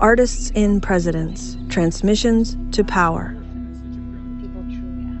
Artists in Presidents Transmissions to Power. mo tinona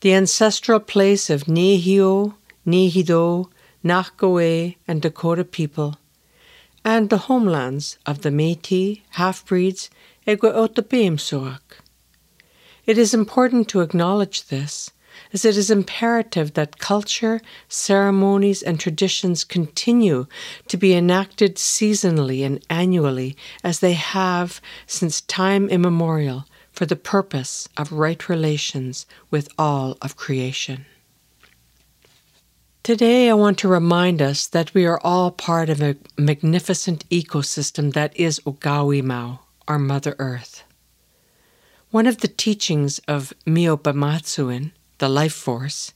the ancestral place of Nehio, Nehido, Nahkoe, and Dakota people, and the homelands of the Métis, half-breeds, Eguotapemsuak. It is important to acknowledge this, as it is imperative that culture, ceremonies, and traditions continue to be enacted seasonally and annually as they have since time immemorial for the purpose of right relations with all of creation. Today, I want to remind us that we are all part of a magnificent ecosystem that is Ogawimau, our Mother Earth. One of the teachings of Miopamatsuin, the life force,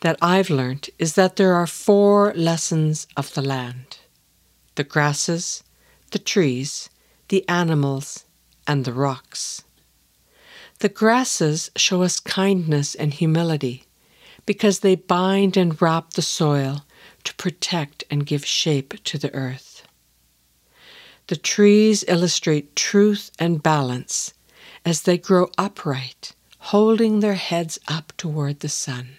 that I've learned is that there are four lessons of the land the grasses, the trees, the animals, and the rocks. The grasses show us kindness and humility because they bind and wrap the soil to protect and give shape to the earth. The trees illustrate truth and balance as they grow upright, holding their heads up toward the sun.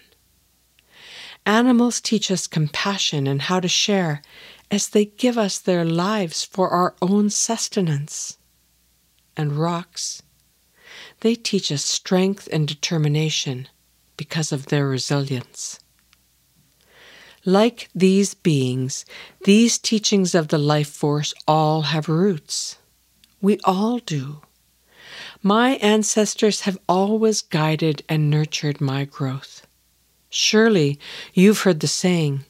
Animals teach us compassion and how to share as they give us their lives for our own sustenance. And rocks they teach us strength and determination because of their resilience. Like these beings, these teachings of the life force all have roots. We all do. My ancestors have always guided and nurtured my growth. Surely you've heard the saying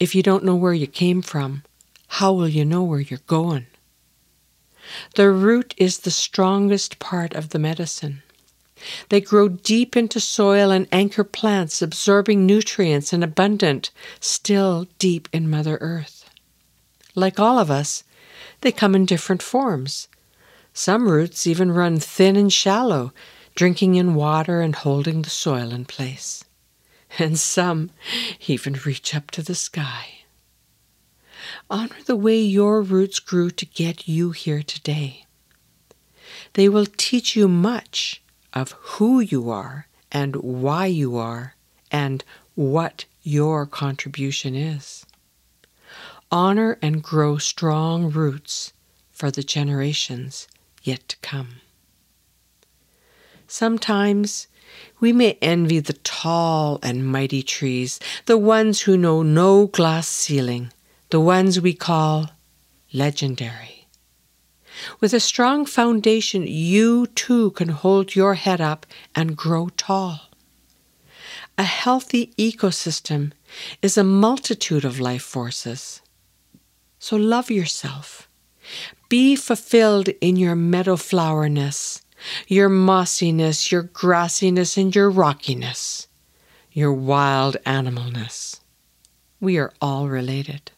if you don't know where you came from, how will you know where you're going? The root is the strongest part of the medicine. They grow deep into soil and anchor plants, absorbing nutrients and abundant, still deep in Mother Earth. Like all of us, they come in different forms. Some roots even run thin and shallow, drinking in water and holding the soil in place. And some even reach up to the sky. Honor the way your roots grew to get you here today. They will teach you much of who you are and why you are and what your contribution is. Honor and grow strong roots for the generations yet to come. Sometimes we may envy the tall and mighty trees, the ones who know no glass ceiling the ones we call legendary. With a strong foundation, you too can hold your head up and grow tall. A healthy ecosystem is a multitude of life forces. So love yourself. Be fulfilled in your meadow flowerness, your mossiness, your grassiness, and your rockiness, your wild animalness. We are all related.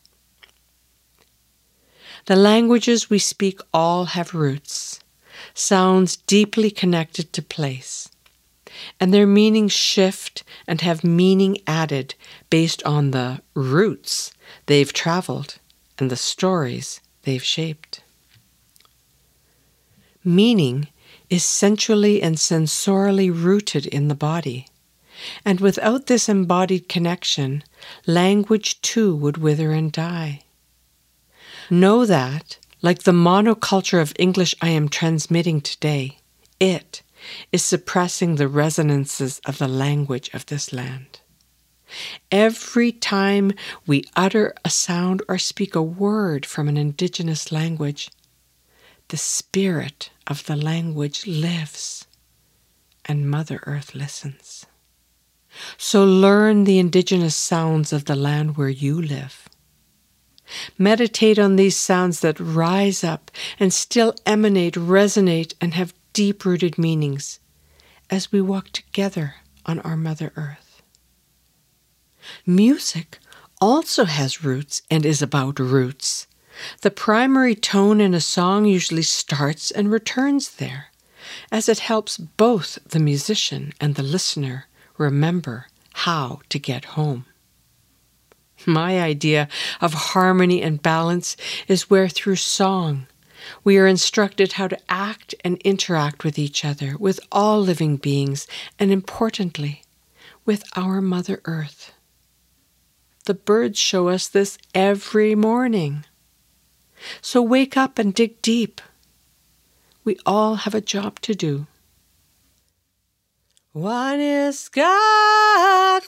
The languages we speak all have roots, sounds deeply connected to place, and their meanings shift and have meaning added based on the roots they've traveled and the stories they've shaped. Meaning is sensually and sensorially rooted in the body. And without this embodied connection, language too would wither and die. Know that, like the monoculture of English I am transmitting today, it is suppressing the resonances of the language of this land. Every time we utter a sound or speak a word from an indigenous language, the spirit of the language lives and Mother Earth listens. So learn the indigenous sounds of the land where you live. Meditate on these sounds that rise up and still emanate, resonate, and have deep rooted meanings as we walk together on our Mother Earth. Music also has roots and is about roots. The primary tone in a song usually starts and returns there, as it helps both the musician and the listener remember how to get home. My idea of harmony and balance is where through song we are instructed how to act and interact with each other, with all living beings, and importantly, with our Mother Earth. The birds show us this every morning. So wake up and dig deep. We all have a job to do. One is pewa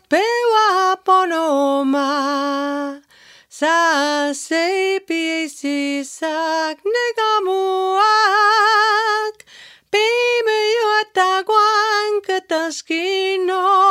ponoma sa sepiesi sak negamuak. Pime yuatagwan kataskino